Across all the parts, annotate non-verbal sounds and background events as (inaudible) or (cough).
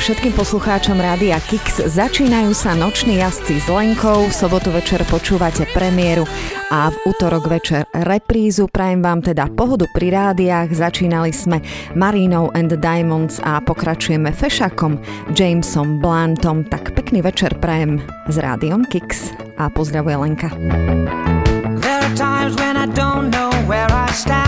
všetkým poslucháčom Rádia Kix. Začínajú sa noční jazdci s Lenkou, v sobotu večer počúvate premiéru a v útorok večer reprízu. Prajem vám teda pohodu pri rádiách. Začínali sme Marinou and Diamonds a pokračujeme Fešakom, Jamesom Blantom. Tak pekný večer prajem s Rádiom Kix a pozdravuje Lenka. There are times when I don't know where I stand.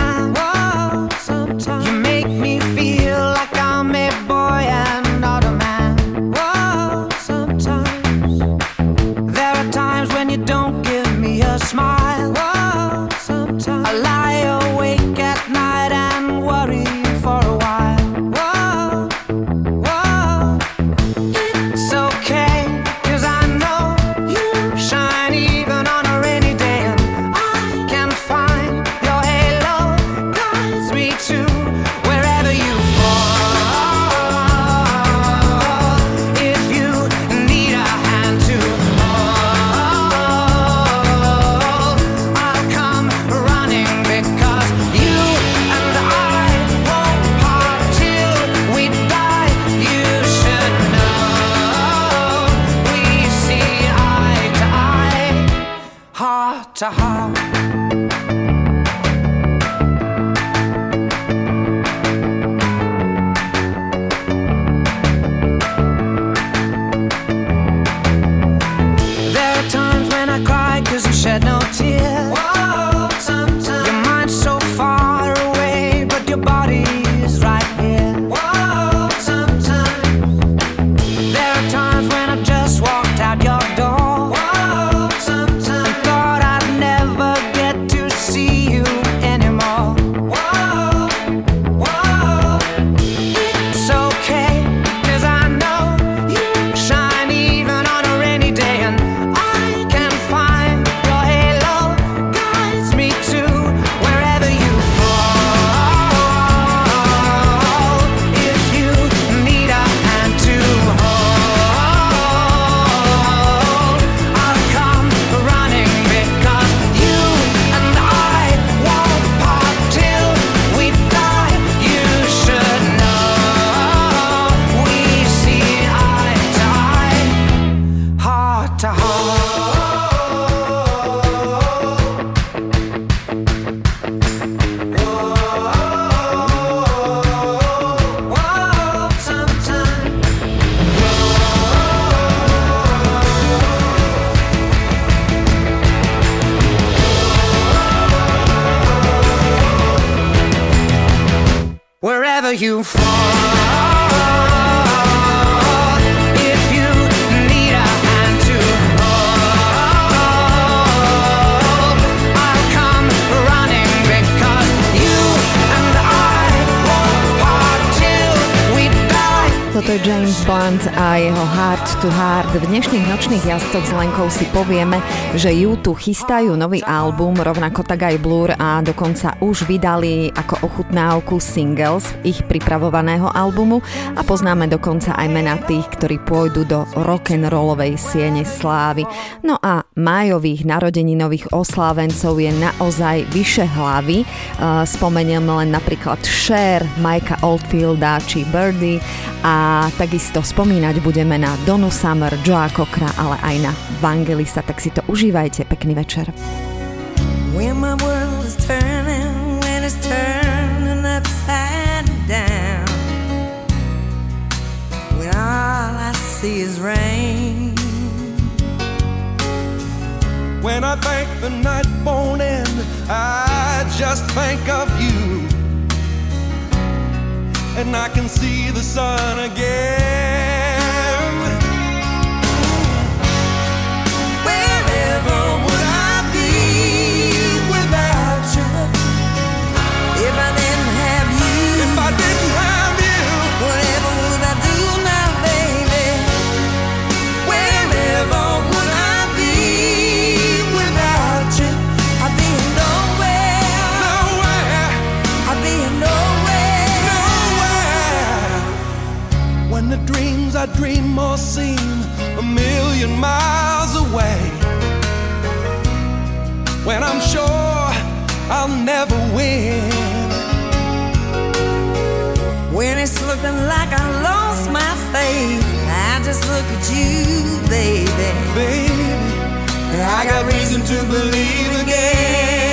Dnešných jazdcoch s Lenkou si povieme, že ju tu chystajú nový album, rovnako tak aj Blur a dokonca už vydali ako ochutnávku singles ich pripravovaného albumu a poznáme dokonca aj mena tých, ktorí pôjdu do rock'n'rollovej siene slávy. No a májových narodeninových oslávencov je naozaj vyše hlavy. Spomeniem len napríklad Cher, Majka Oldfielda či Birdie a takisto spomínať budeme na Donu Summer, Joa Cockra, ale aj na Vangelista, tak si to užívajte. Pekný večer. When my world is turning, when it's turning upside down When all I see is rain When I think the night won't end, I just think of you and I can see the sun again. I dream or seem a million miles away. When I'm sure I'll never win. When it's looking like I lost my faith, I just look at you, baby. Baby, I got reason to believe again.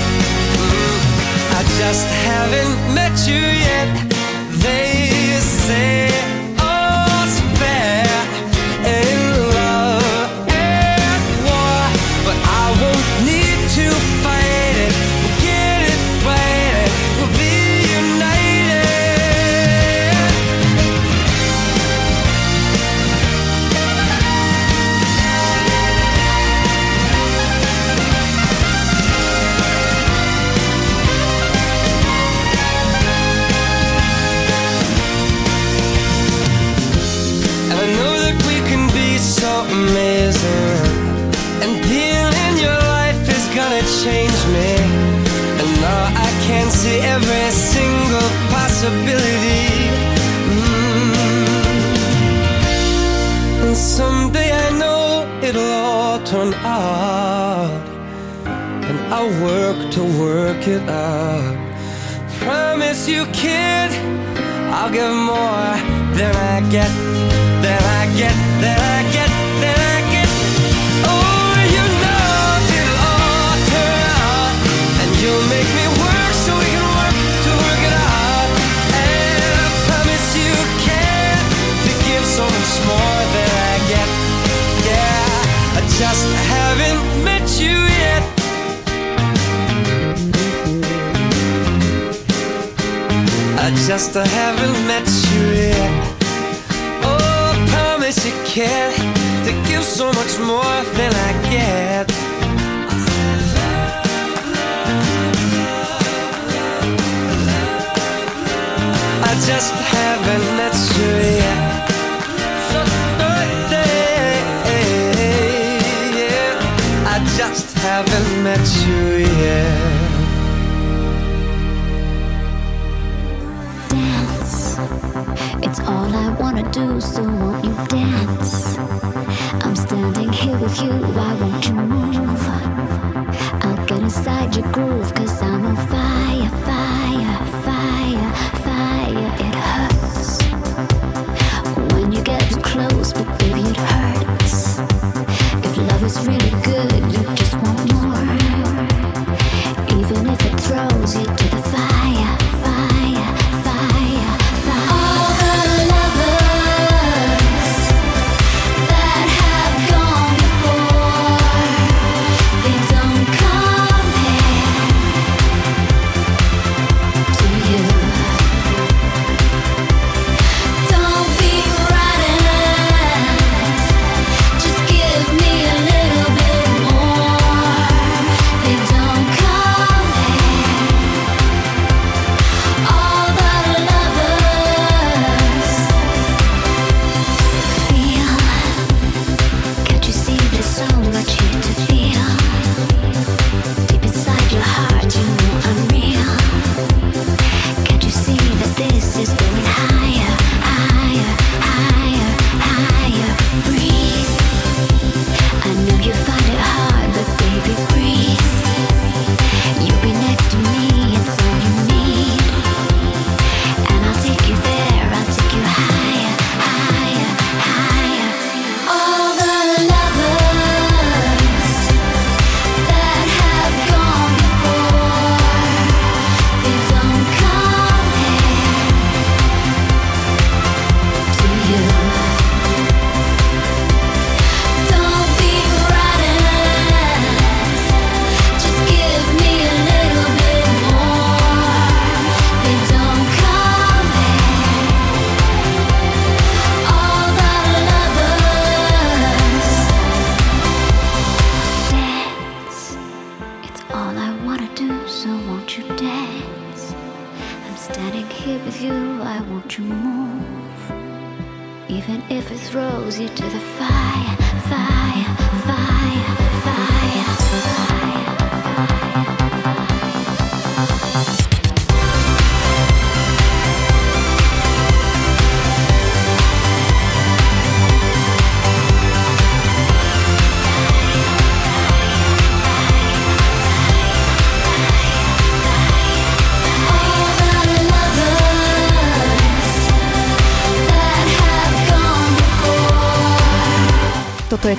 Just haven't met you yet. I'll work to work it out. Promise you, kid, I'll give more than I get, than I get, than I get, than I get. Oh, you know it'll all turn out, and you'll make me work so we can work to work it out. And I promise you to give so much more than I get. Yeah, just I just haven't met you yet. Oh, I promise you can to give so much more than I get. I just haven't met you yet. So yeah. I just haven't met you yet. I do, so won't you dance? I'm standing here with you, why won't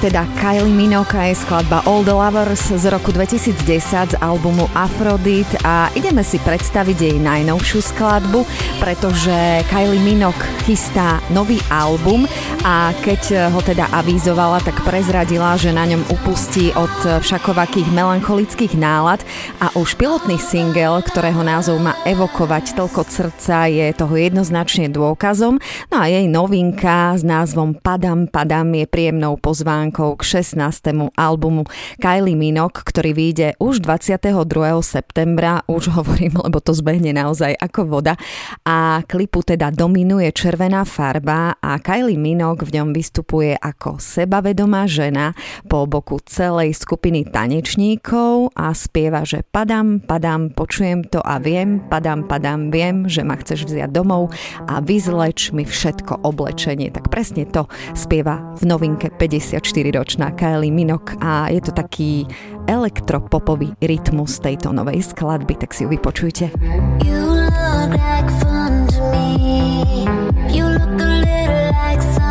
teda Kylie Minogue a jej skladba All the Lovers z roku 2010 z albumu Aphrodite a ideme si predstaviť jej najnovšiu skladbu, pretože Kylie Minogue chystá nový album a keď ho teda avízovala, tak prezradila, že na ňom upustí od všakovakých melancholických nálad a už pilotný single, ktorého názov má evokovať toľko srdca, je toho jednoznačne dôkazom. No a jej novinka s názvom Padam, padam je príjemnou pozvánkou k 16. albumu Kylie Minogue, ktorý vyjde už 22. septembra. Už (laughs) hovorím, lebo to zbehne naozaj ako voda. A klipu teda dominuje červená farba a Kylie Minogue v ňom vystupuje ako sebavedomá žena po boku celej skupiny tanečníkov a spieva, že padam, padam, počujem to a viem, padam, padam, viem, že ma chceš vziať domov a vyzleč mi všetko oblečenie. Tak presne to spieva v novinke 54-ročná Kylie Minogue a je to taký elektropopový rytmus tejto novej skladby, tak si ju vypočujte. You look like fun to me. You look a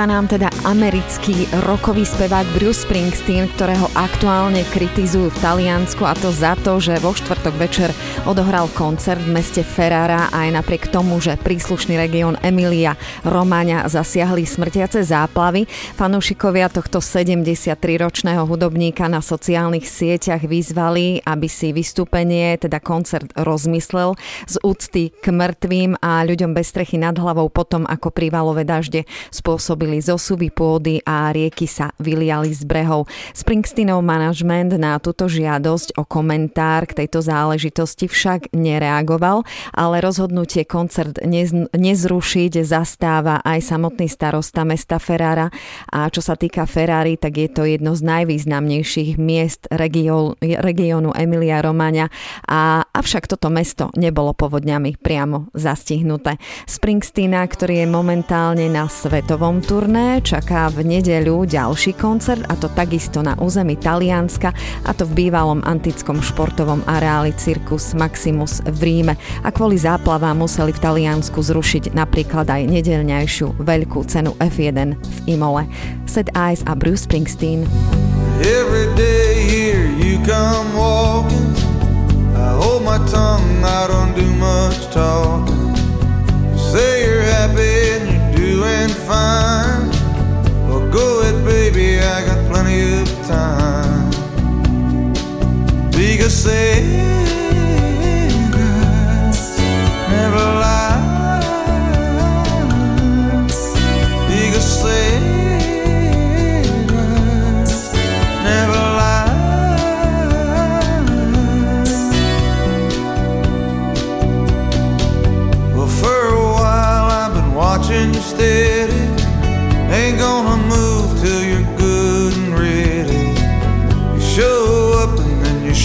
Spieva nám teda americký rokový spevák Bruce Springsteen, ktorého aktuálne kritizujú v Taliansku a to za to, že vo štvrtok večer odohral koncert v meste Ferrara aj napriek tomu, že príslušný región Emilia Romagna zasiahli smrtiace záplavy. Fanúšikovia tohto 73-ročného hudobníka na sociálnych sieťach vyzvali, aby si vystúpenie, teda koncert rozmyslel z úcty k mŕtvým a ľuďom bez strechy nad hlavou potom, ako prívalové dažde spôsobili zosuvy pôdy a rieky sa vyliali z brehov. Springsteenov management na túto žiadosť o komentár k tejto záležitosti však nereagoval, ale rozhodnutie koncert nez, nezrušiť zastáva aj samotný starosta mesta Ferrara a čo sa týka Ferrari, tak je to jedno z najvýznamnejších miest regiónu Emilia Romagna a avšak toto mesto nebolo povodňami priamo zastihnuté. Springsteena, ktorý je momentálne na svetovom turné čaká v nedeľu ďalší koncert a to takisto na území Talianska a to v bývalom antickom športovom areáli Circus Maximus v Ríme a kvôli záplavám museli v Taliansku zrušiť napríklad aj nedeľňajšiu veľkú cenu F1 v Imole. Set Eyes a Bruce Springsteen. Every day here you come walking I hold my tongue, I don't do much talking Say you're happy and you're doing fine Well, Go ahead, baby, I got plenty of time. Because say never lie.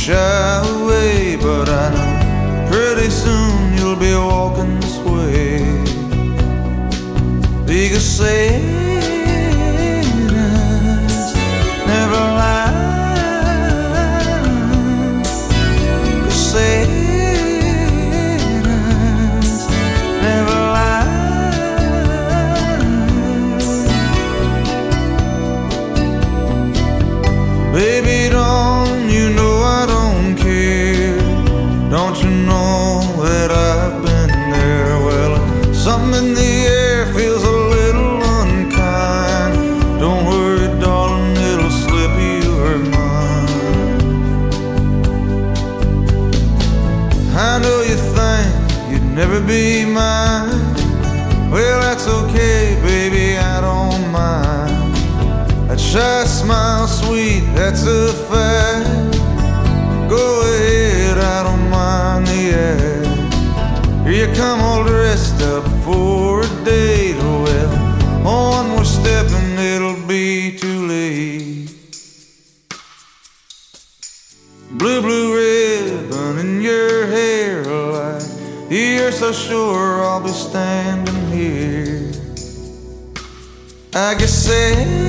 Shy away, but I know pretty soon you'll be walking this way. Because say sure I'll be standing here. I guess Santa's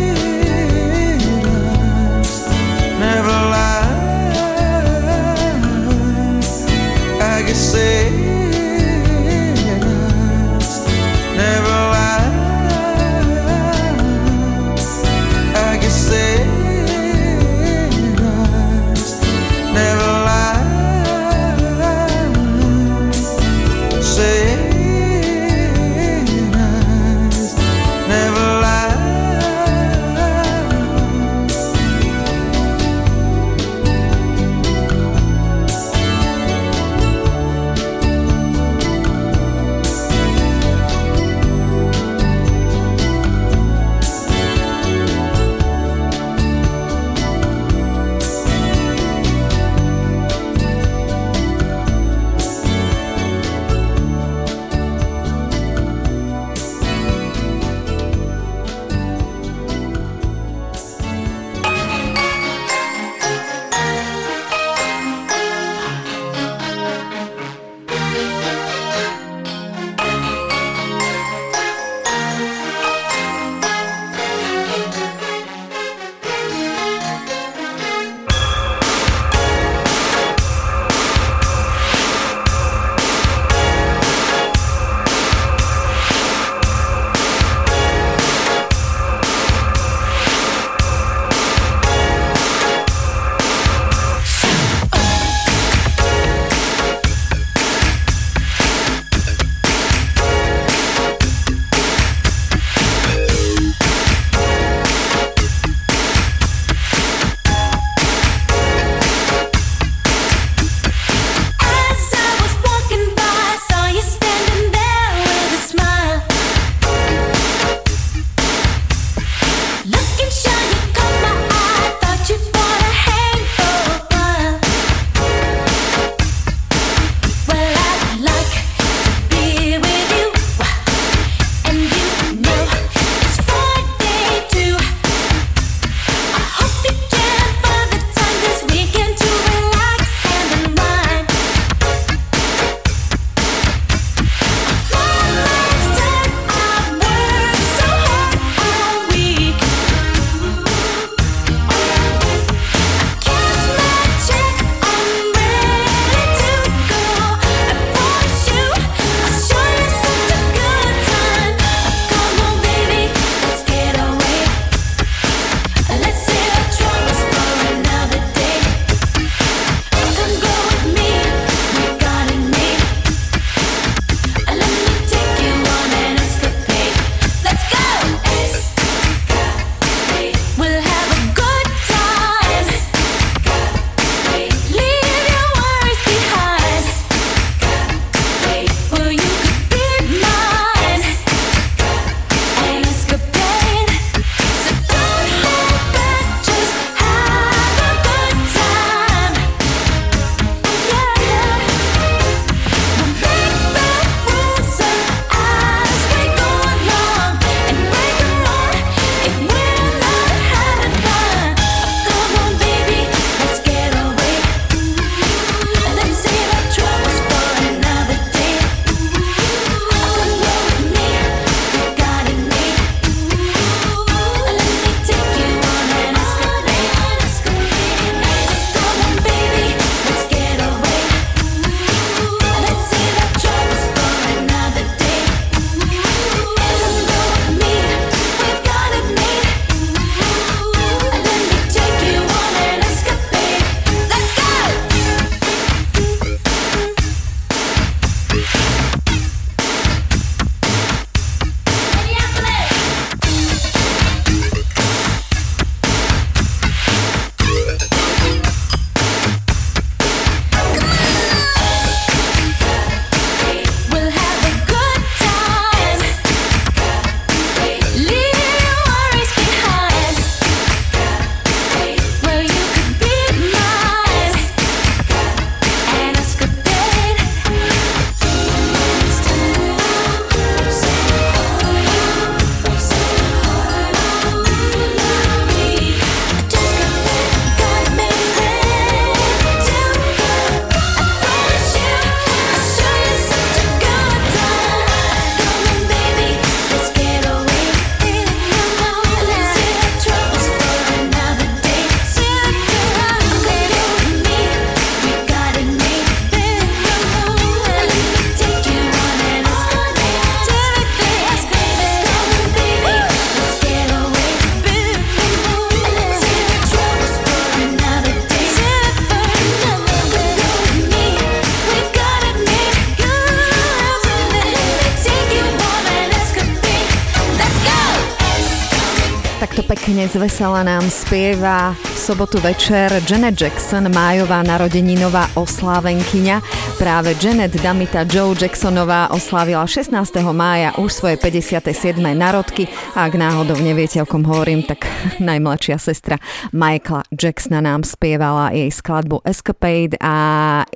pekne zvesela nám spieva v sobotu večer Janet Jackson, májová narodeninová oslávenkyňa. Práve Janet Damita Joe Jacksonová oslávila 16. mája už svoje 57. narodky. A ak náhodou neviete, o kom hovorím, tak (laughs) najmladšia sestra Michaela Jacksona nám spievala jej skladbu Escapade a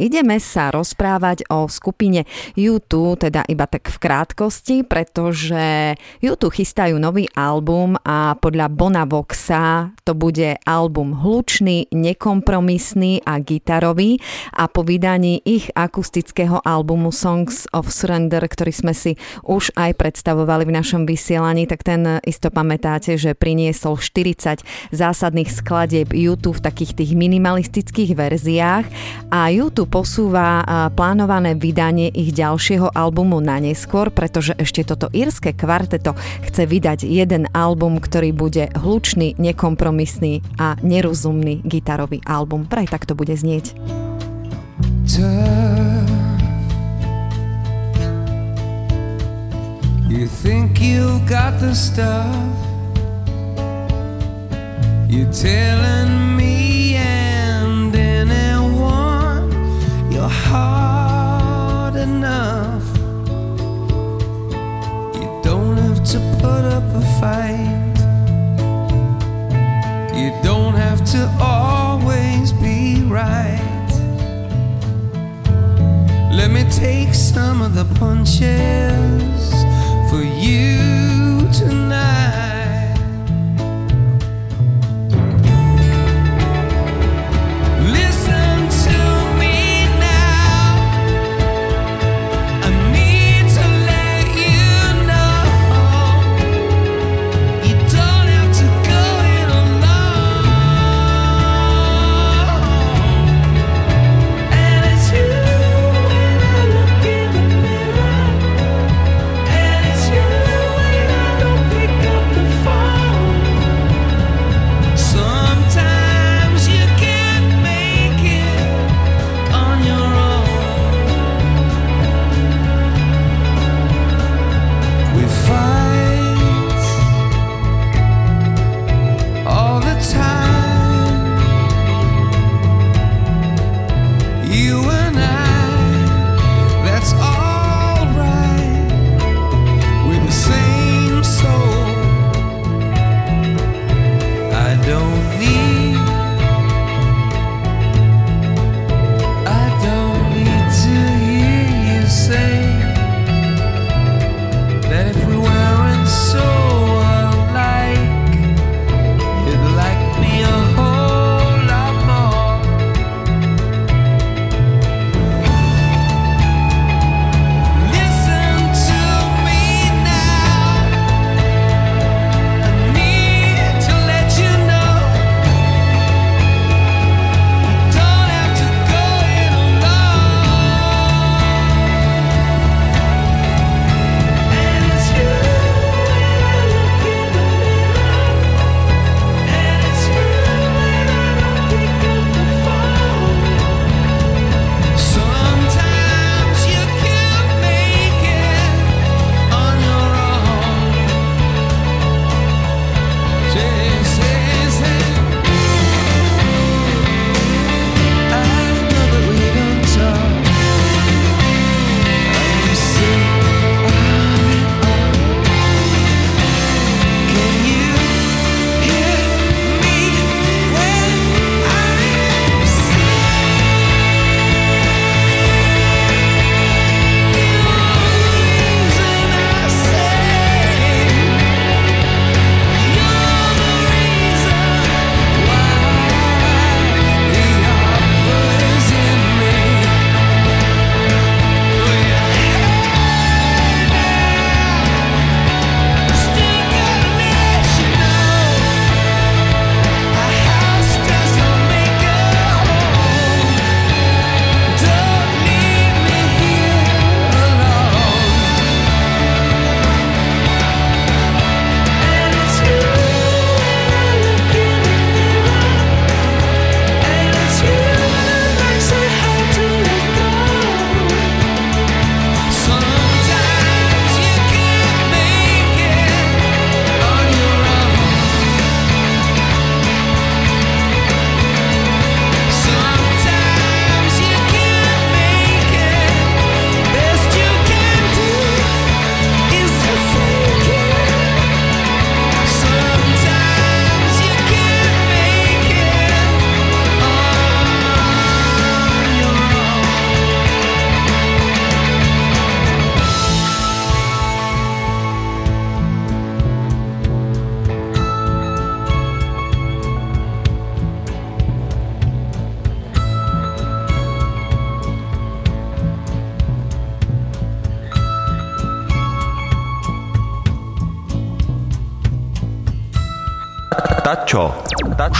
ideme sa rozprávať o skupine U2, teda iba tak v krátkosti, pretože U2 chystajú nový album a podľa Bona Voxa. To bude album hlučný, nekompromisný a gitarový a po vydaní ich akustického albumu Songs of Surrender, ktorý sme si už aj predstavovali v našom vysielaní, tak ten isto pamätáte, že priniesol 40 zásadných skladieb YouTube v takých tých minimalistických verziách a YouTube posúva plánované vydanie ich ďalšieho albumu na neskôr, pretože ešte toto írske kvarteto chce vydať jeden album, ktorý bude hlučný, nekompromisný a nerozumný gitarový album. Praj tak to bude znieť. You think you've got the stuff You're telling me and anyone You're hard enough You don't have to put up a fight You don't have to always be right. Let me take some of the punches for you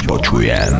počujem.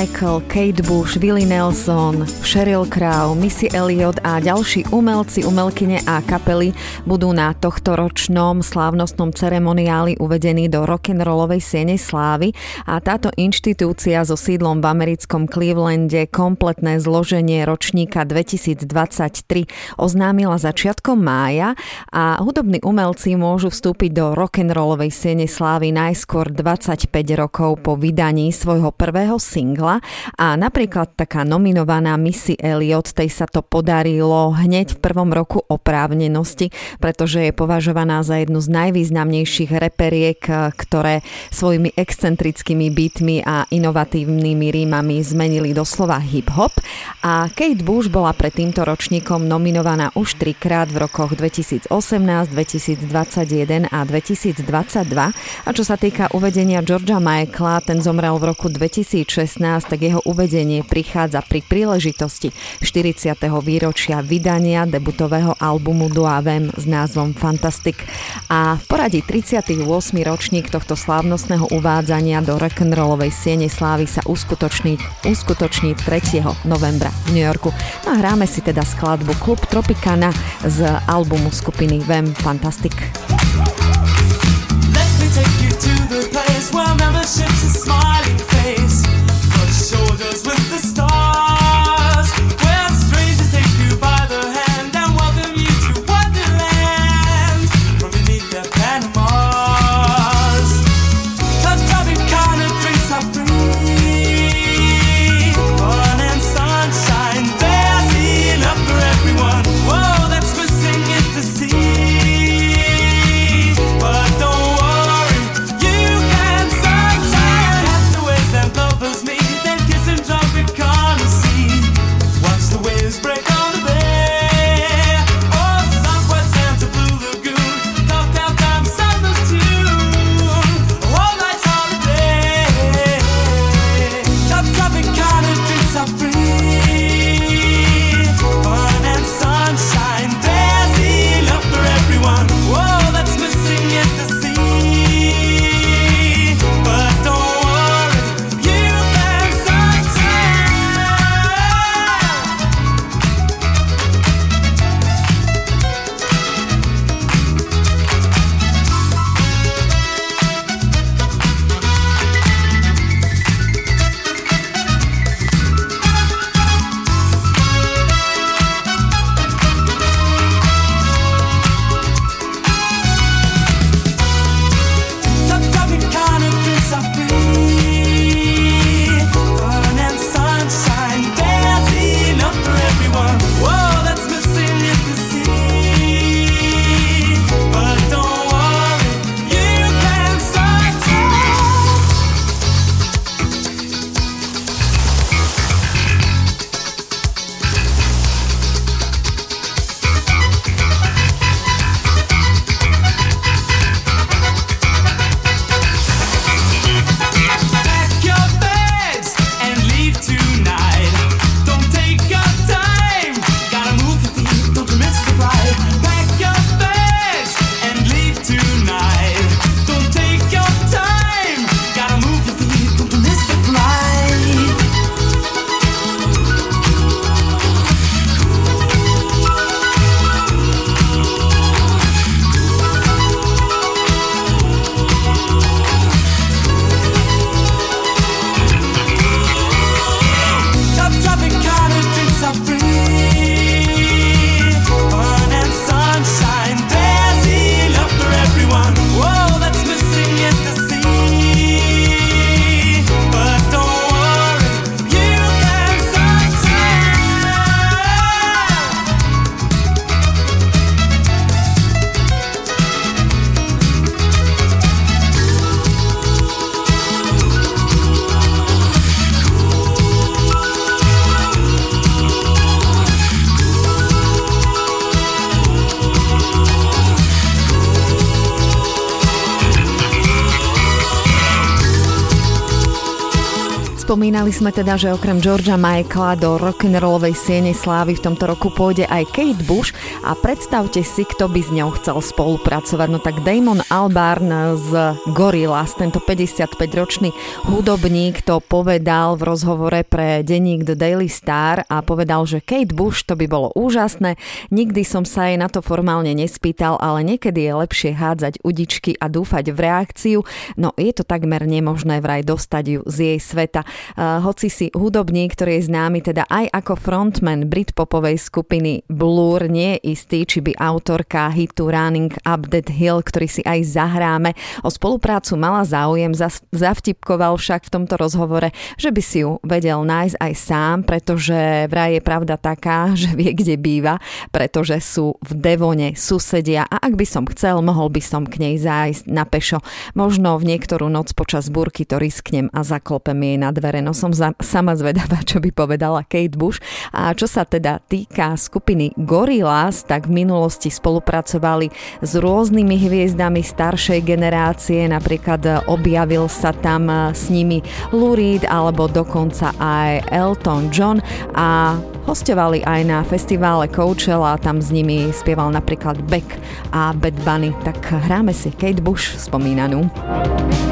Bye. Michael, Kate Bush, Willie Nelson, Sheryl Crow, Missy Elliott a ďalší umelci, umelkyne a kapely budú na tohto ročnom slávnostnom ceremoniáli uvedení do rock'n'rollovej siene slávy. A táto inštitúcia so sídlom v americkom Clevelande kompletné zloženie ročníka 2023 oznámila začiatkom mája. A hudobní umelci môžu vstúpiť do rock'n'rollovej siene slávy najskôr 25 rokov po vydaní svojho prvého singla a napríklad taká nominovaná Missy Elliot, tej sa to podarilo hneď v prvom roku oprávnenosti, pretože je považovaná za jednu z najvýznamnejších reperiek, ktoré svojimi excentrickými beatmi a inovatívnymi rímami zmenili doslova hip-hop. A Kate Bush bola pred týmto ročníkom nominovaná už trikrát v rokoch 2018, 2021 a 2022 a čo sa týka uvedenia Georgia Michaela, ten zomrel v roku 2000 2016, tak jeho uvedenie prichádza pri príležitosti 40. výročia vydania debutového albumu Duavem s názvom Fantastic. A v poradí 38. ročník tohto slávnostného uvádzania do rock'n'rollovej siene slávy sa uskutoční, uskutoční 3. novembra v New Yorku. No a hráme si teda skladbu Klub Tropicana z albumu skupiny Vem Fantastic. Let me take you to the place where membership's a smiling Spomínali sme teda, že okrem Georgia Michaela do rock'n'rollovej siene slávy v tomto roku pôjde aj Kate Bush a predstavte si, kto by s ňou chcel spolupracovať. No tak Damon Albarn z Gorillaz, tento 55-ročný hudobník to povedal v rozhovore pre denník The Daily Star a povedal, že Kate Bush to by bolo úžasné, nikdy som sa jej na to formálne nespýtal, ale niekedy je lepšie hádzať udičky a dúfať v reakciu, no je to takmer nemožné vraj dostať ju z jej sveta. Uh, hoci si hudobník, ktorý je známy teda aj ako frontman Britpopovej skupiny Blur, nie je istý, či by autorka hitu Running Up That Hill, ktorý si aj zahráme, o spoluprácu mala záujem, zavtipkoval však v tomto rozhovore, že by si ju vedel nájsť aj sám, pretože vraj je pravda taká, (laughs) že vie, kde býva, pretože sú v Devone susedia a ak by som chcel, mohol by som k nej zájsť na pešo. Možno v niektorú noc počas burky to risknem a zaklopem jej na dvere. No som za, sama zvedavá, čo by povedala Kate Bush. A čo sa teda týka skupiny Gorillaz, tak v minulosti spolupracovali s rôznymi hviezdami staršej generácie, napríklad objavil sa tam s nimi Lou Reed alebo dokonca aj Elton John a hostovali aj na festivále Coachella, tam s nimi spieval napríklad Beck a Bad Bunny, tak hráme si Kate Bush spomínanú. And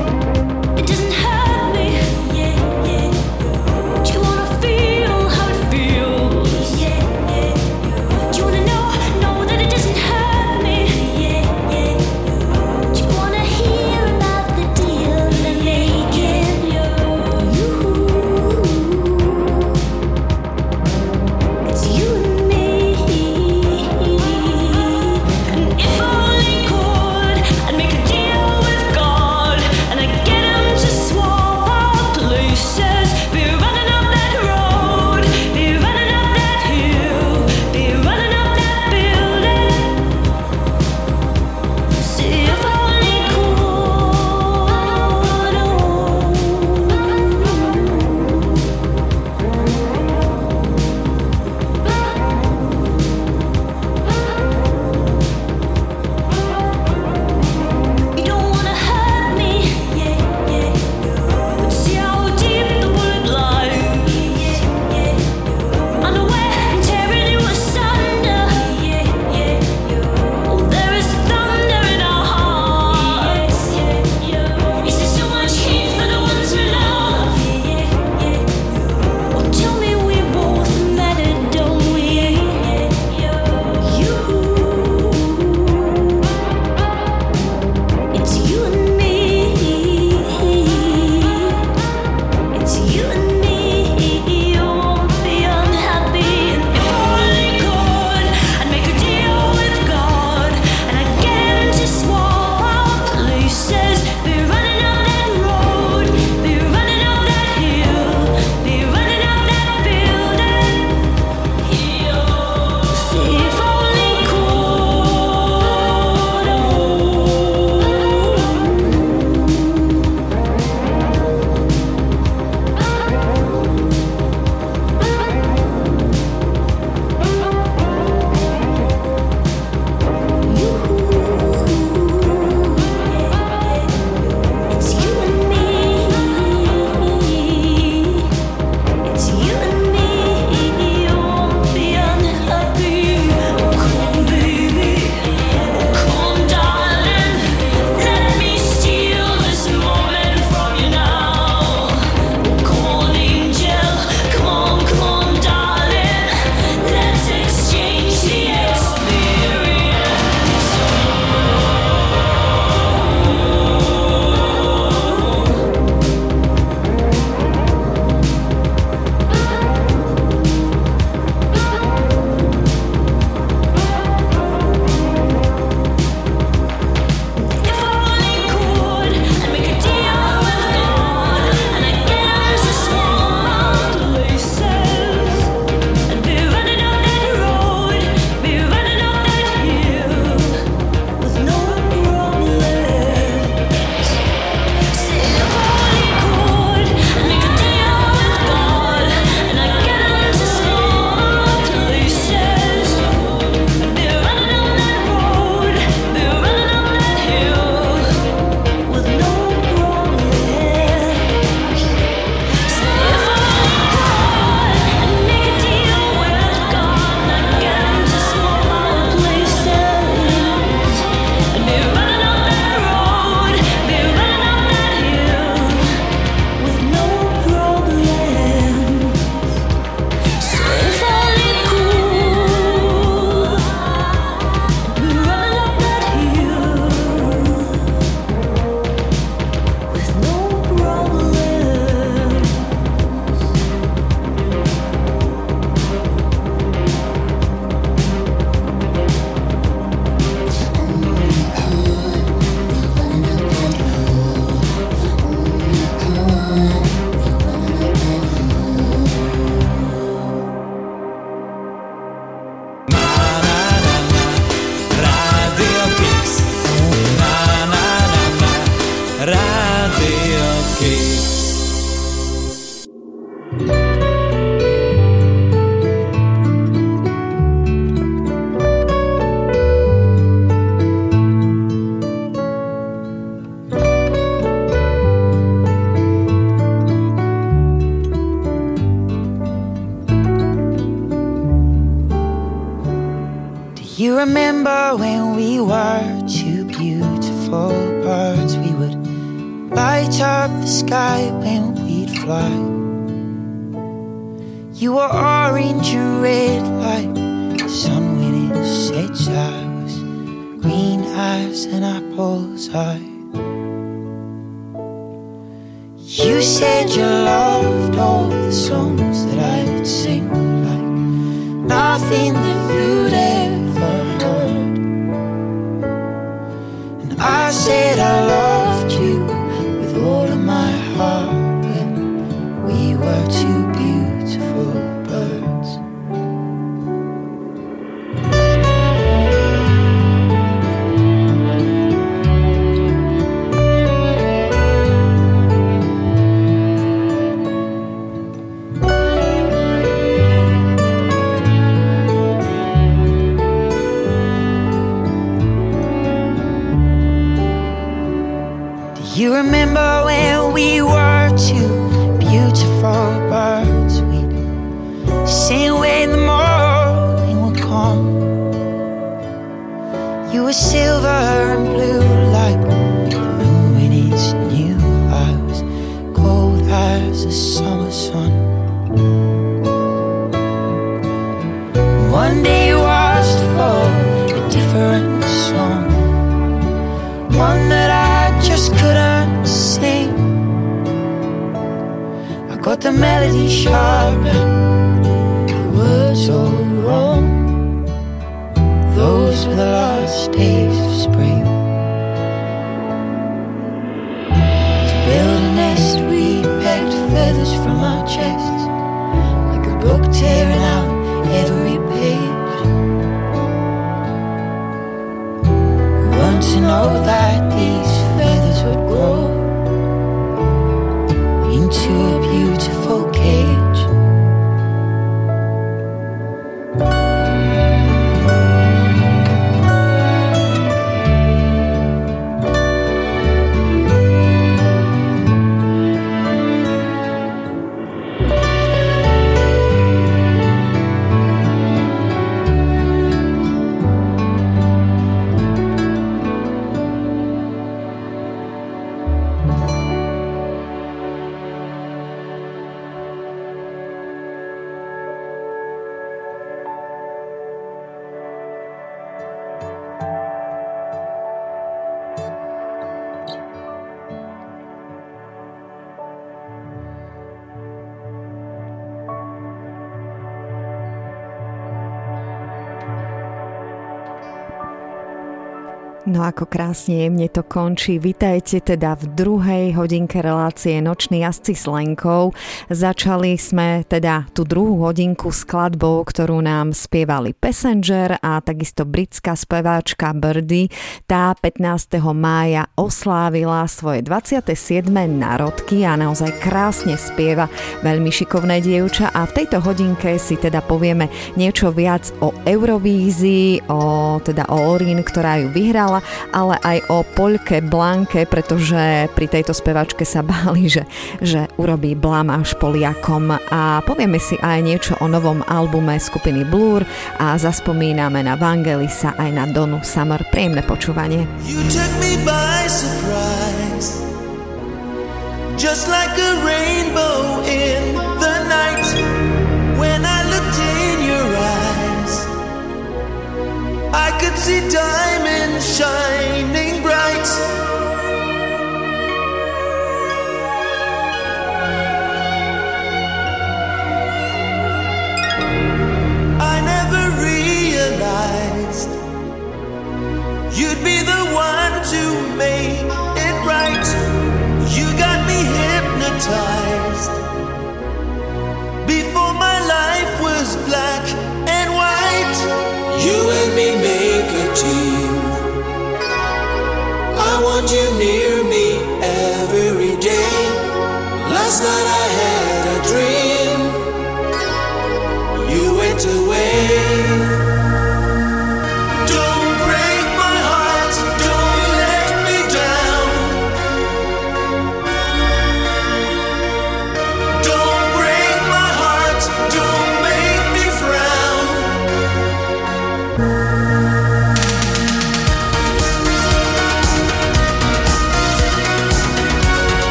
as the summer sun. One day was for a different song, one that I just couldn't sing. I got the melody sharp, No ako krásne jemne to končí. Vitajte teda v druhej hodinke relácie Nočný jazdci s Lenkou. Začali sme teda tú druhú hodinku skladbou, ktorú nám spievali Passenger a takisto britská speváčka Birdie. Tá 15. mája oslávila svoje 27. národky a naozaj krásne spieva veľmi šikovné dievča a v tejto hodinke si teda povieme niečo viac o Eurovízii, o, teda o Orin, ktorá ju vyhrala ale aj o Poľke Blanke, pretože pri tejto spevačke sa báli, že, že urobí blamáž Poliakom a povieme si aj niečo o novom albume skupiny Blur a zaspomíname na Vangelisa aj na Donu Summer. Príjemné počúvanie. You took me by surprise Just like a rainbow in the I could see diamonds shining bright. I never realized you'd be the one to make it right. You got me hypnotized before my life was black and white, you and me make a team. I want you near me every day. Last night I had a dream. You went away.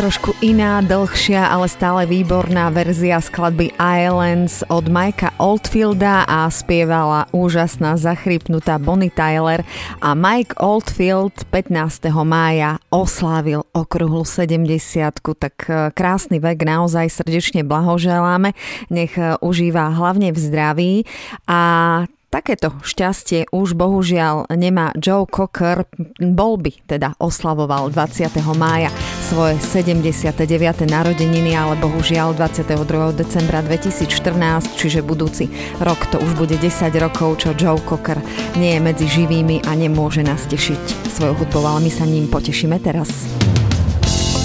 Trošku iná, dlhšia, ale stále výborná verzia skladby Islands od Mikea Oldfielda a spievala úžasná zachrypnutá Bonnie Tyler a Mike Oldfield 15. mája oslávil okruhlu 70 tak e, krásny vek, naozaj srdečne blahoželáme, nech e, užíva hlavne v zdraví a Takéto šťastie už bohužiaľ nemá Joe Cocker, bol by teda oslavoval 20. mája svoje 79. narodeniny, ale bohužiaľ 22. decembra 2014, čiže budúci rok to už bude 10 rokov, čo Joe Cocker nie je medzi živými a nemôže nás tešiť svojou hudbou, ale my sa ním potešíme teraz.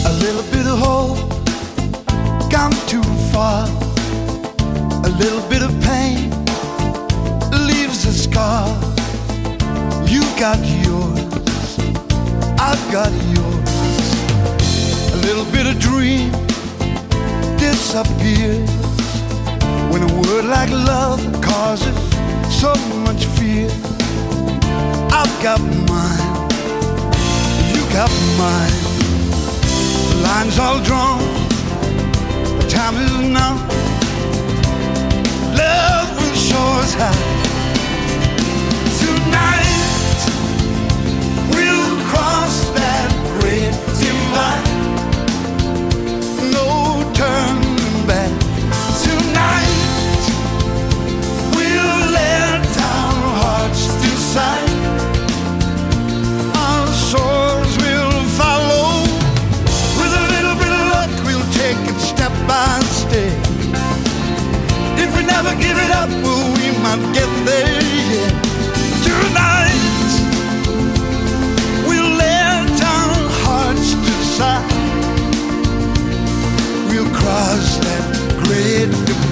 A little bit of hope, come too far, a little bit of pain a scar. You got yours, I've got yours. Dream disappears when a word like love causes so much fear. I've got mine, you got mine. The lines all drawn, the time is now. Love will show us how tonight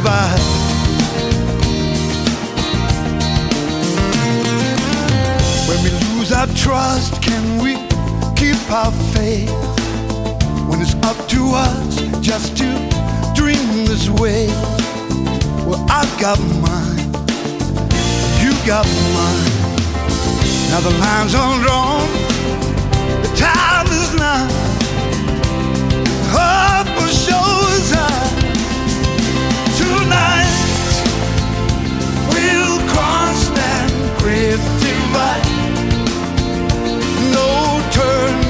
great. When we lose our trust, can we keep our faith? When it's up to us just to dream this way. Well, I've got mine, you got mine. Now the lines are drawn, the time is now. Hope will show cross that great divide. No turning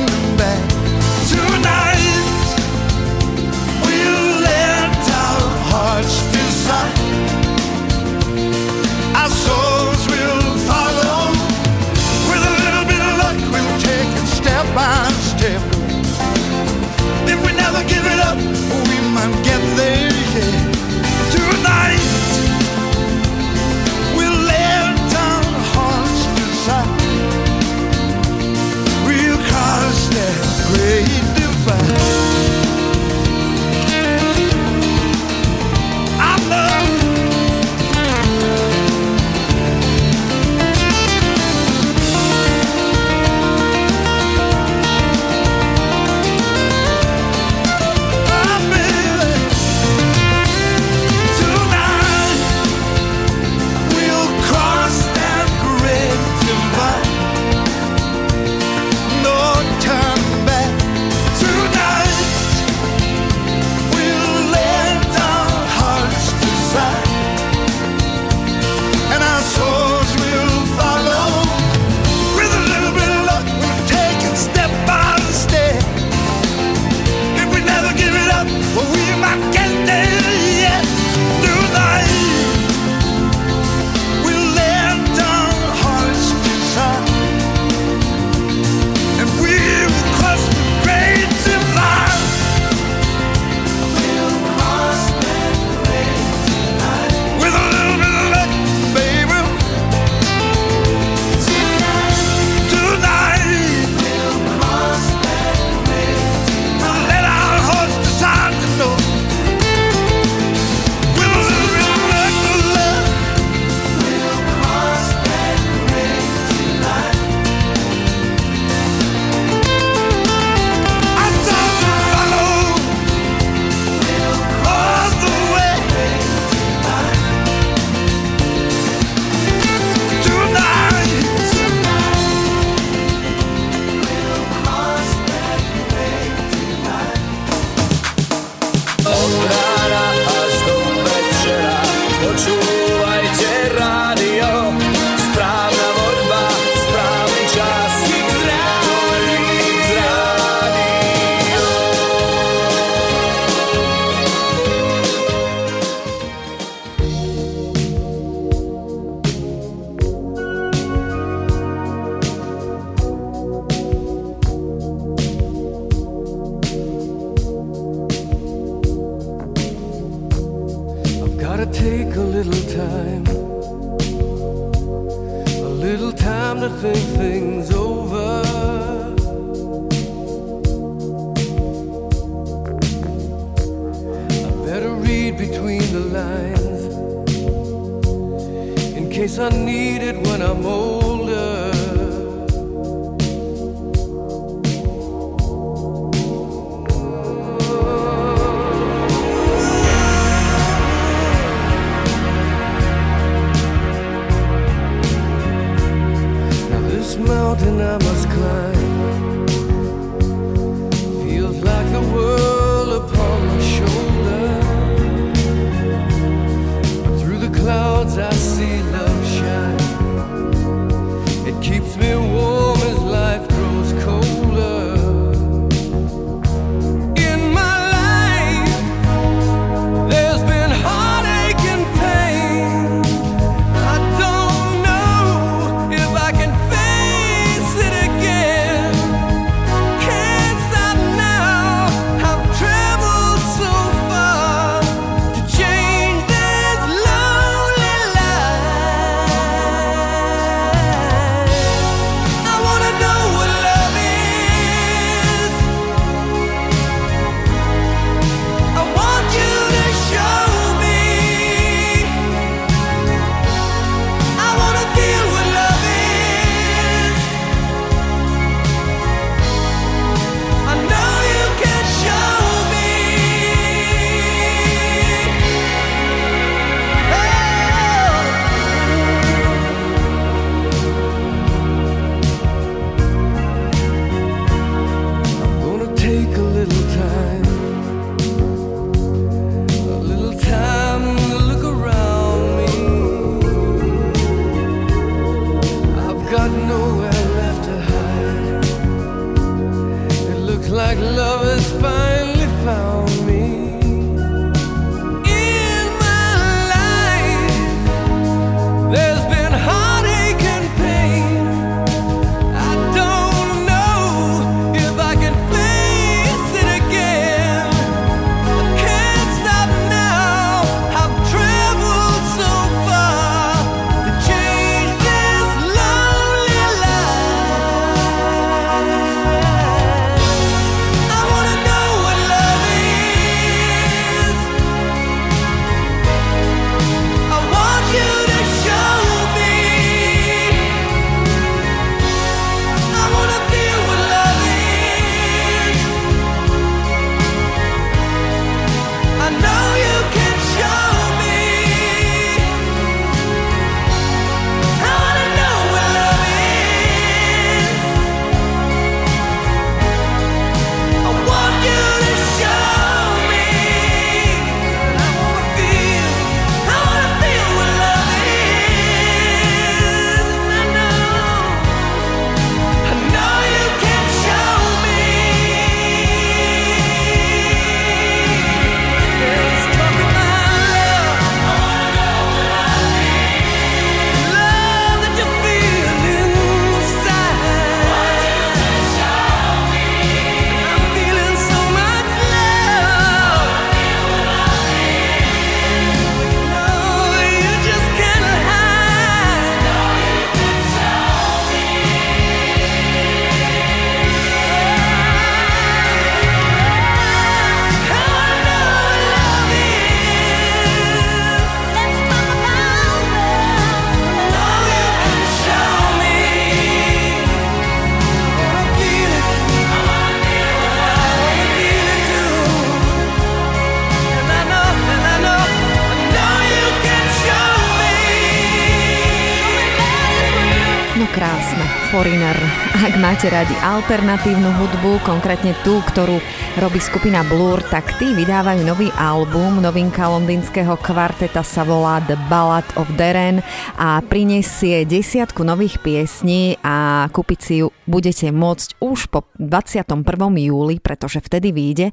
máte radi alternatívnu hudbu, konkrétne tú, ktorú robí skupina Blur, tak tí vydávajú nový album. Novinka londýnskeho kvarteta sa volá The Ballad of Darren a prinesie desiatku nových piesní a kúpiť si ju budete môcť už po 21. júli, pretože vtedy vyjde.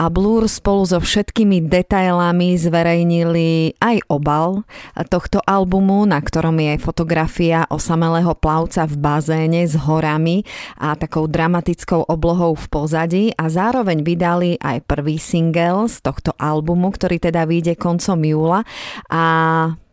A Blur spolu so všetkými detailami zverejnili aj obal tohto albumu, na ktorom je fotografia osamelého plavca v bazéne s horami a takou dramatickou oblohou v pozadí a zároveň vydali aj prvý single z tohto albumu, ktorý teda vyjde koncom júla a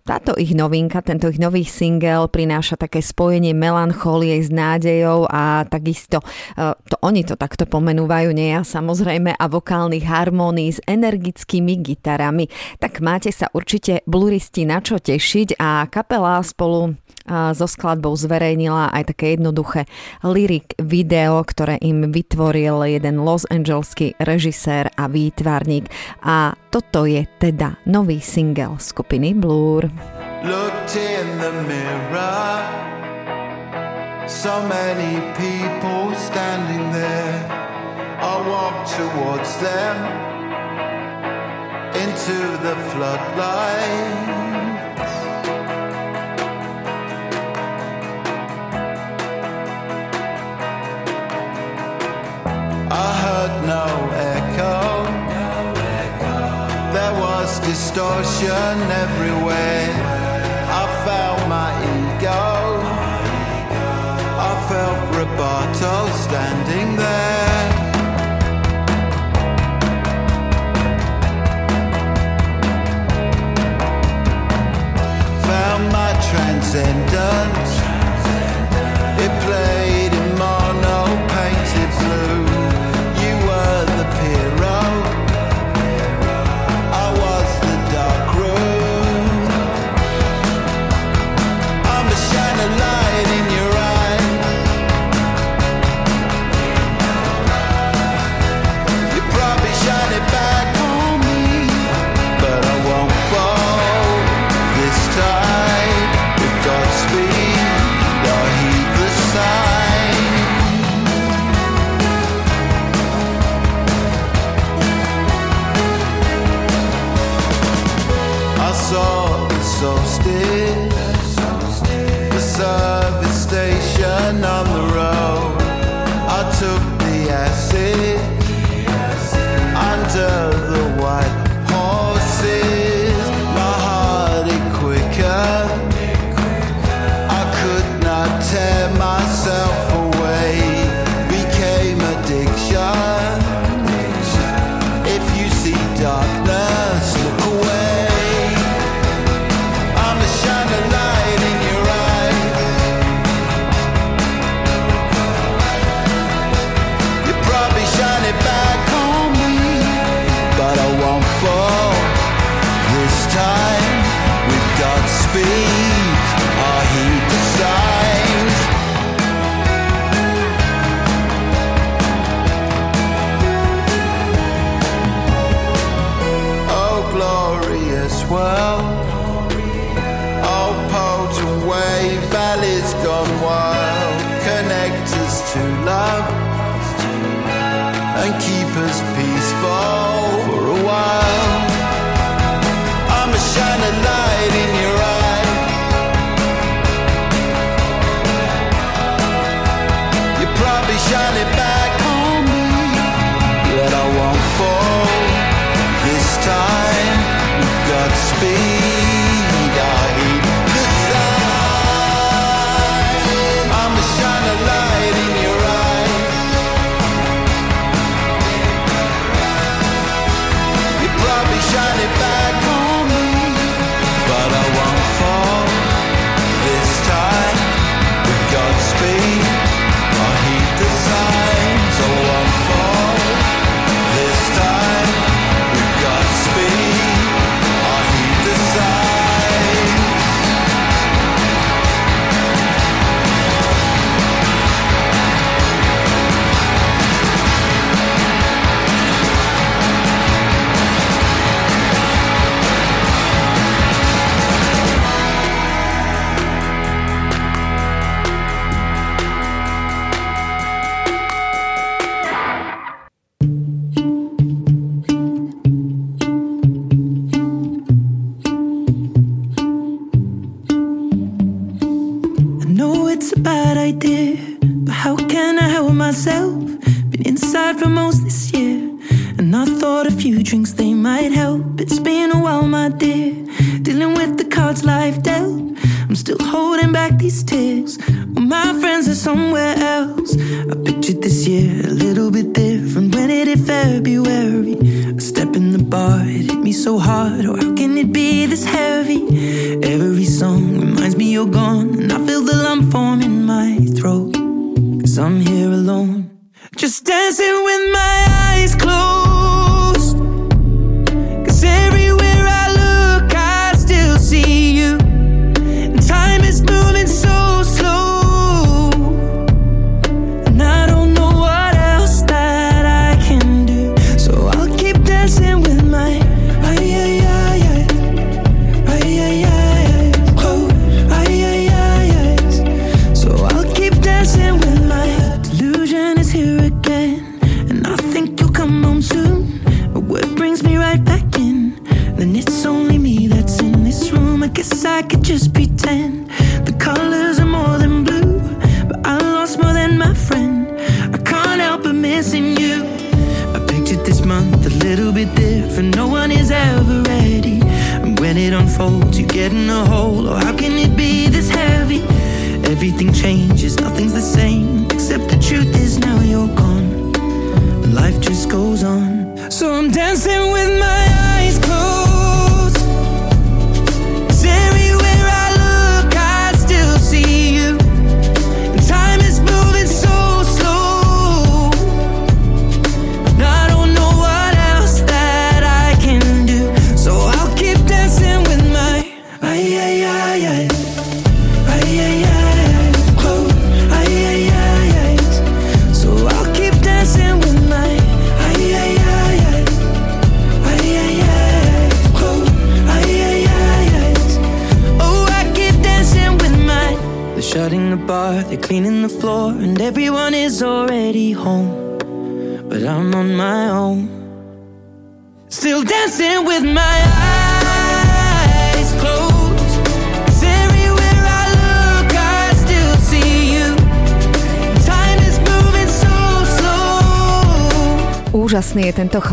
táto ich novinka, tento ich nový single prináša také spojenie melancholie s nádejou a takisto e, to oni to takto pomenúvajú, nie ja samozrejme, a vokálnych harmónií s energickými gitarami. Tak máte sa určite bluristi na čo tešiť a kapela spolu so skladbou zverejnila aj také jednoduché lyric video, ktoré im vytvoril jeden Los Angeleský režisér a výtvarník. A toto je teda nový single skupiny Blur. In the mirror So many people standing there I walked towards them Into the floodlight I heard no echo. There was distortion everywhere. I felt my ego. I felt Roboto standing there. Found my transcendence. It played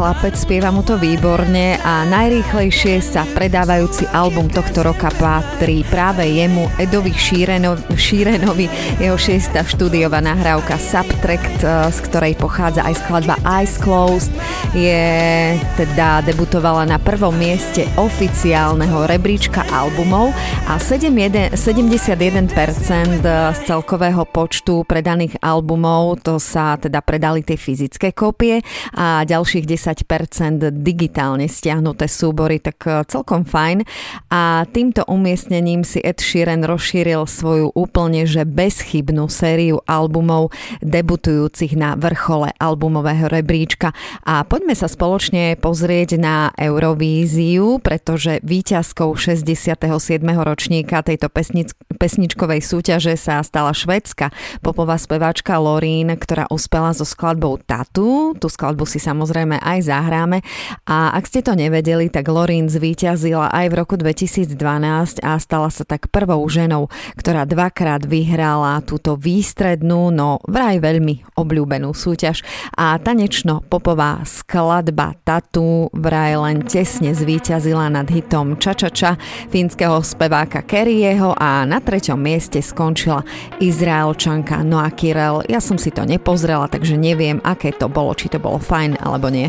chlapec, spieva mu to výborne a najrýchlejšie sa predávajúci album tohto roka patrí práve jemu Edovi Šíreno, Šírenovi, jeho šiesta štúdiová nahrávka Subtract, eh, z ktorej pochádza aj skladba Eyes Closed, je teda debutovala na prvom mieste oficiálneho rebríčka albumov a 71, 71% eh, z celkového počtu predaných albumov, to sa teda predali tie fyzické kópie a ďalších 10 digitálne stiahnuté súbory, tak e, celkom fajn. A týmto umiestnením si Ed Sheeran rozšíril svoju úplne že bezchybnú sériu albumov debutujúcich na vrchole albumového rebríčka. A poďme sa spoločne pozrieť na Eurovíziu, pretože víťazkou 67. ročníka tejto pesnic- pesničkovej súťaže sa stala švedská popová speváčka Lorín, ktorá uspela so skladbou Tatu. Tú skladbu si samozrejme aj aj zahráme. A ak ste to nevedeli, tak Lorin zvíťazila aj v roku 2012 a stala sa tak prvou ženou, ktorá dvakrát vyhrala túto výstrednú, no vraj veľmi obľúbenú súťaž. A tanečno-popová skladba Tatu vraj len tesne zvíťazila nad hitom Čačača fínskeho speváka Kerieho a na treťom mieste skončila Izraelčanka Noa Kirel. Ja som si to nepozrela, takže neviem, aké to bolo, či to bolo fajn alebo nie.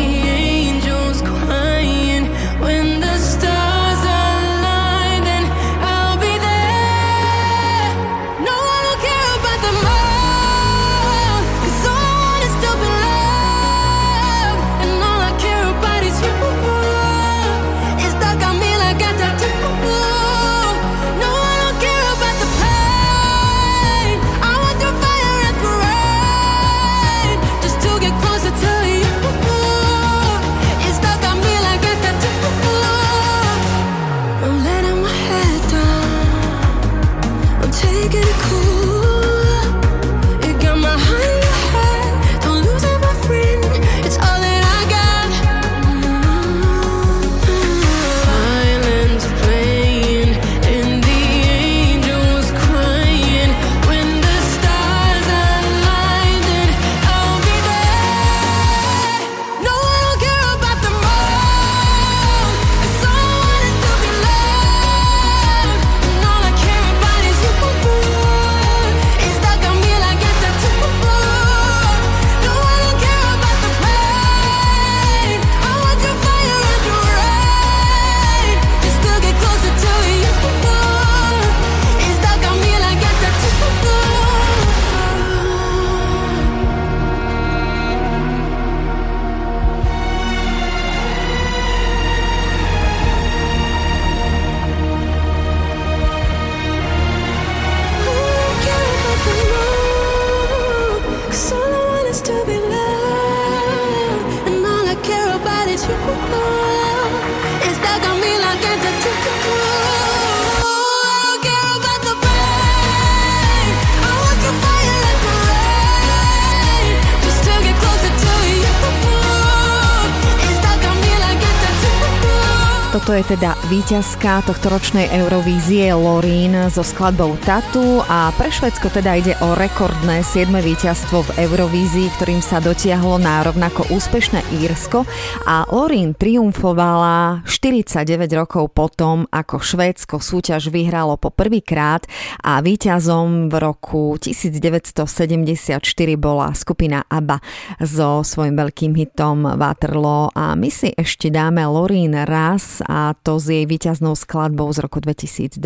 víťazka tohto ročnej Eurovízie Lorín so skladbou Tatu a pre Švedsko teda ide o rekordné 7. víťazstvo v Eurovízii, ktorým sa dotiahlo na rovnako úspešné Írsko a Lorín triumfovala 49 rokov potom, ako Švédsko súťaž vyhralo po prvýkrát a víťazom v roku 1974 bola skupina ABBA so svojím veľkým hitom Waterloo a my si ešte dáme Lorín raz a to s jej víťaznou skladbou z roku 2012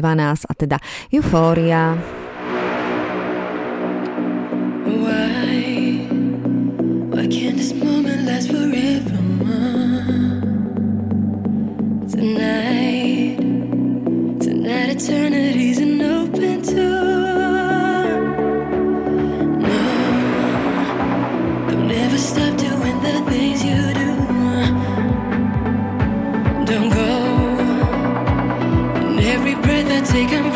a teda Euphoria. Why, why eternity's an open door. No, don't ever stop doing the things you do. Don't go. And every breath I take, I'm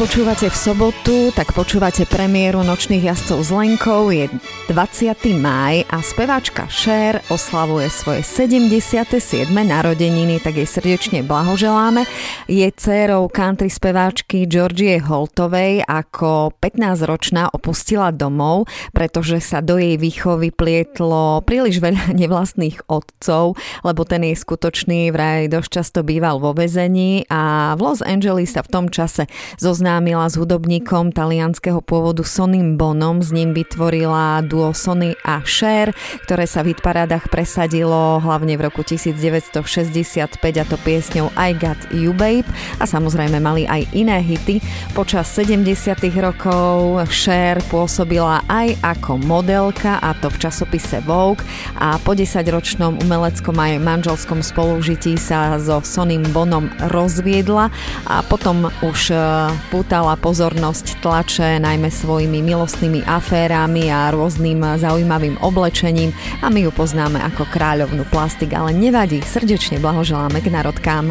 počúvate v sobotu, tak počúvate premiéru Nočných jazdcov s Lenkou. Je 20. maj a speváčka Cher oslavuje svoje 77. narodeniny, tak jej srdečne blahoželáme. Je dcérou country speváčky Georgie Holtovej. Ako 15-ročná opustila domov, pretože sa do jej výchovy plietlo príliš veľa (laughs) nevlastných otcov, lebo ten jej skutočný vraj dosť často býval vo vezení a v Los Angeles sa v tom čase zoznámila s hudobníkom talianského pôvodu Sonym Bonom, s ním vytvorila duo Sony a Cher, ktoré sa v hitparádach presadilo hlavne v roku 1965 a to piesňou I Got You Babe. A samozrejme mali aj iné hity. Počas 70 rokov Cher pôsobila aj ako modelka a to v časopise Vogue. A po 10-ročnom umeleckom aj manželskom spolužití sa so Sonym Bonom rozviedla a potom už pútala pozornosť tlače najmä svojimi milostnými aférami a rôznym zaujímavým oblečením a my ju poznáme ako kráľovnú plastik, ale nevadí, srdečne blahoželáme k narodkám.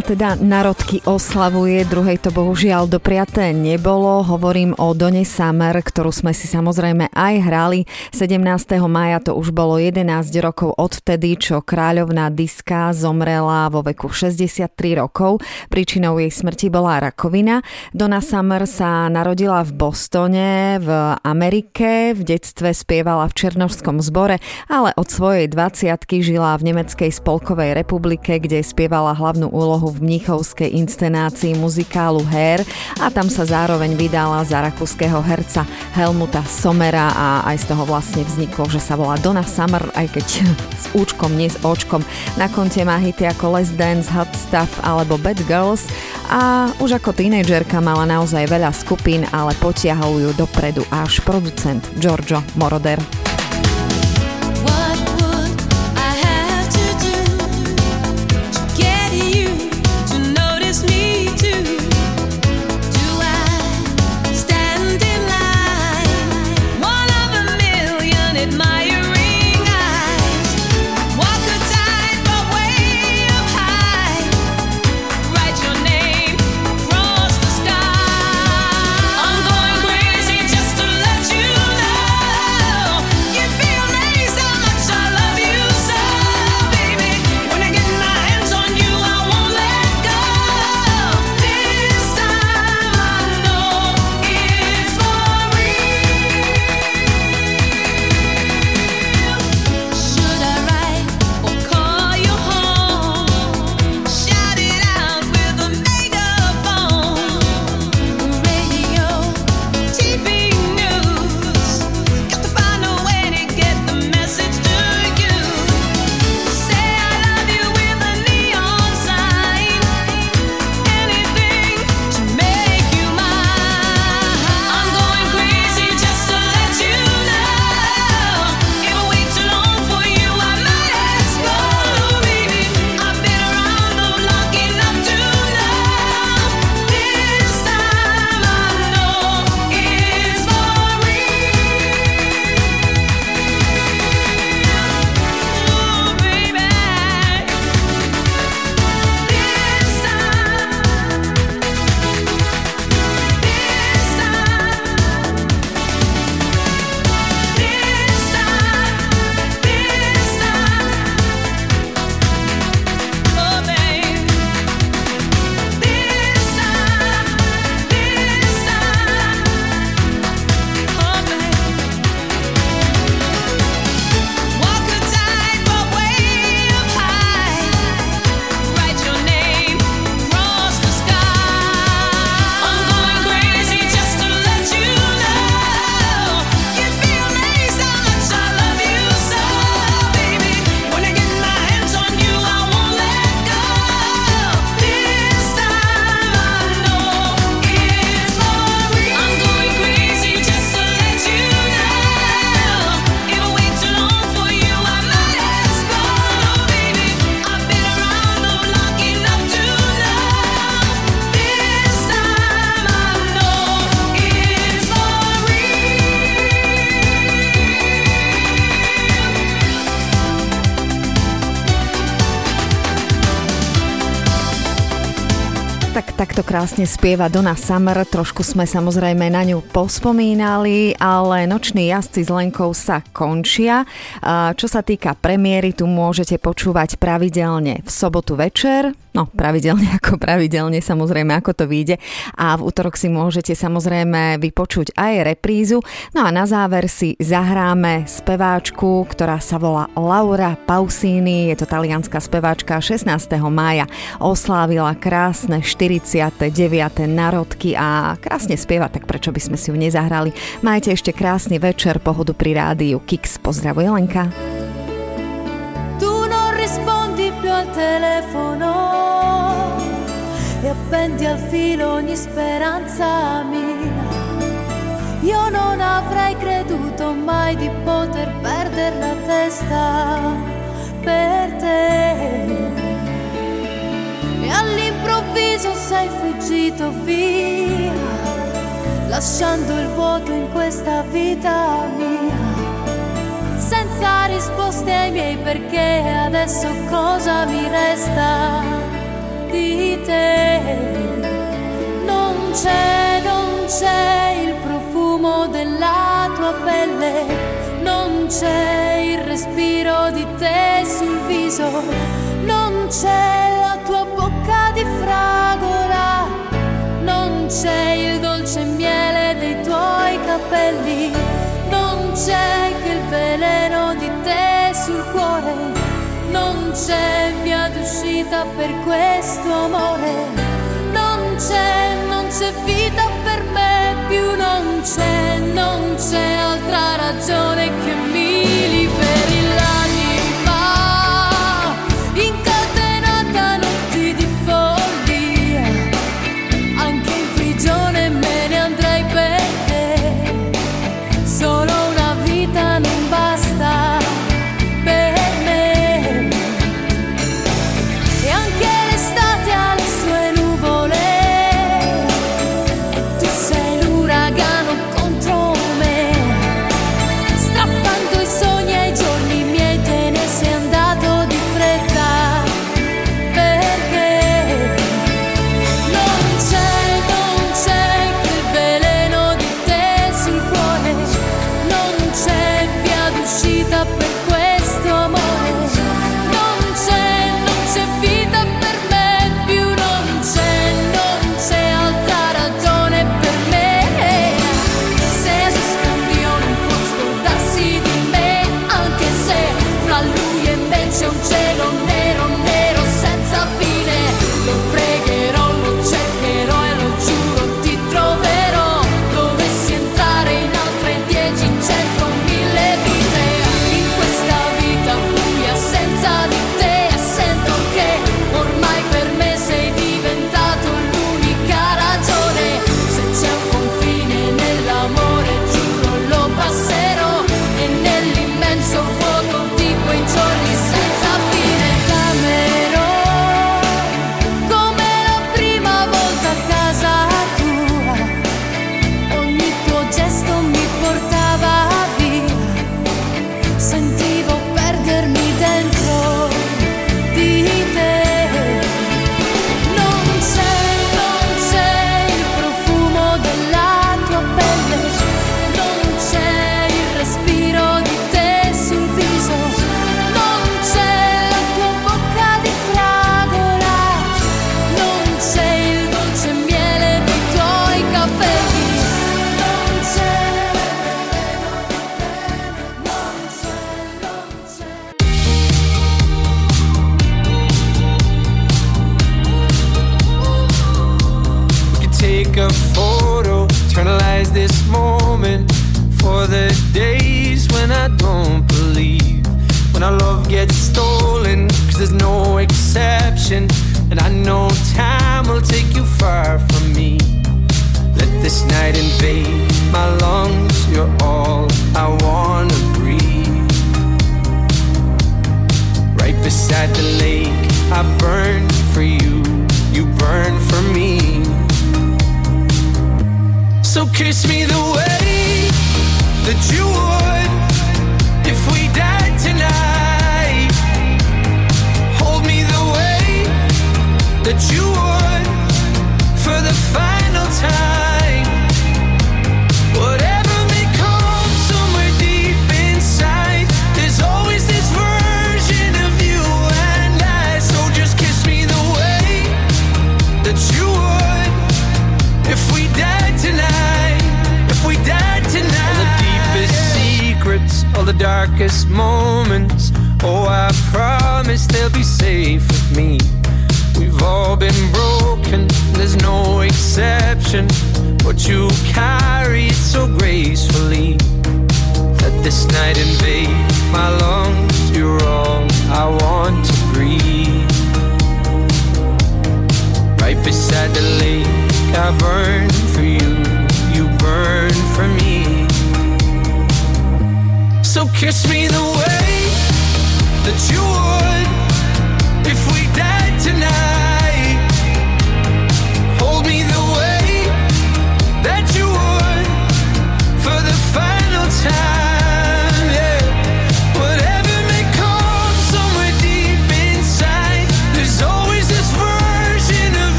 Jedna teda narodky oslavuje, druhej to bohužiaľ dopriaté nebolo. Hovorím o Done Summer, ktorú sme si samozrejme aj hrali. 17. maja to už bolo 11 rokov odvtedy, čo kráľovná diska zomrela vo veku 63 rokov. Príčinou jej smrti bola rakovina. Donna Summer sa narodila v Bostone v Amerike. V detstve spievala v Černožskom zbore, ale od svojej 20 žila v Nemeckej spolkovej republike, kde spievala hlavnú úlohu v mnichovskej inscenácii muzikálu Hair a tam sa zároveň vydala za rakúskeho herca Helmuta Somera a aj z toho vlastne vzniklo, že sa volá Donna Summer, aj keď (laughs) s účkom, nie s očkom. Na konte má hity ako Let's Dance, Hot Stuff alebo Bad Girls a už ako tínejdžerka mala naozaj veľa skupín, ale potiahol ju dopredu až producent Giorgio Moroder. Krásne spieva Donna Summer, trošku sme samozrejme na ňu pospomínali, ale noční jazdci s Lenkou sa končia. Čo sa týka premiéry, tu môžete počúvať pravidelne v sobotu večer, No, pravidelne (laughs) ako pravidelne, samozrejme, ako to vyjde. A v útorok si môžete samozrejme vypočuť aj reprízu. No a na záver si zahráme speváčku, ktorá sa volá Laura Pausini. Je to talianská speváčka 16. mája. Oslávila krásne 49. narodky a krásne spieva, tak prečo by sme si ju nezahrali. Majte ešte krásny večer, pohodu pri rádiu. Kix, pozdravuje Lenka. Appendi al filo ogni speranza mia. Io non avrei creduto mai di poter perdere la testa per te. E all'improvviso sei fuggito via, lasciando il vuoto in questa vita mia. Senza risposte ai miei perché adesso cosa mi resta? di te. Non c'è, non c'è il profumo della tua pelle, non c'è il respiro di te sul viso, non c'è la tua bocca di fragola, non c'è il dolce miele dei tuoi capelli, non c'è che il veleno di te sul cuore, non c'è vita per questo amore, non c'è, non c'è vita per me più, non c'è, non c'è altra ragione che...